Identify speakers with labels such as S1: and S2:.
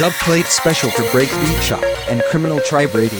S1: Dubplate special for Breakbeat Shop and Criminal Tribe Radio.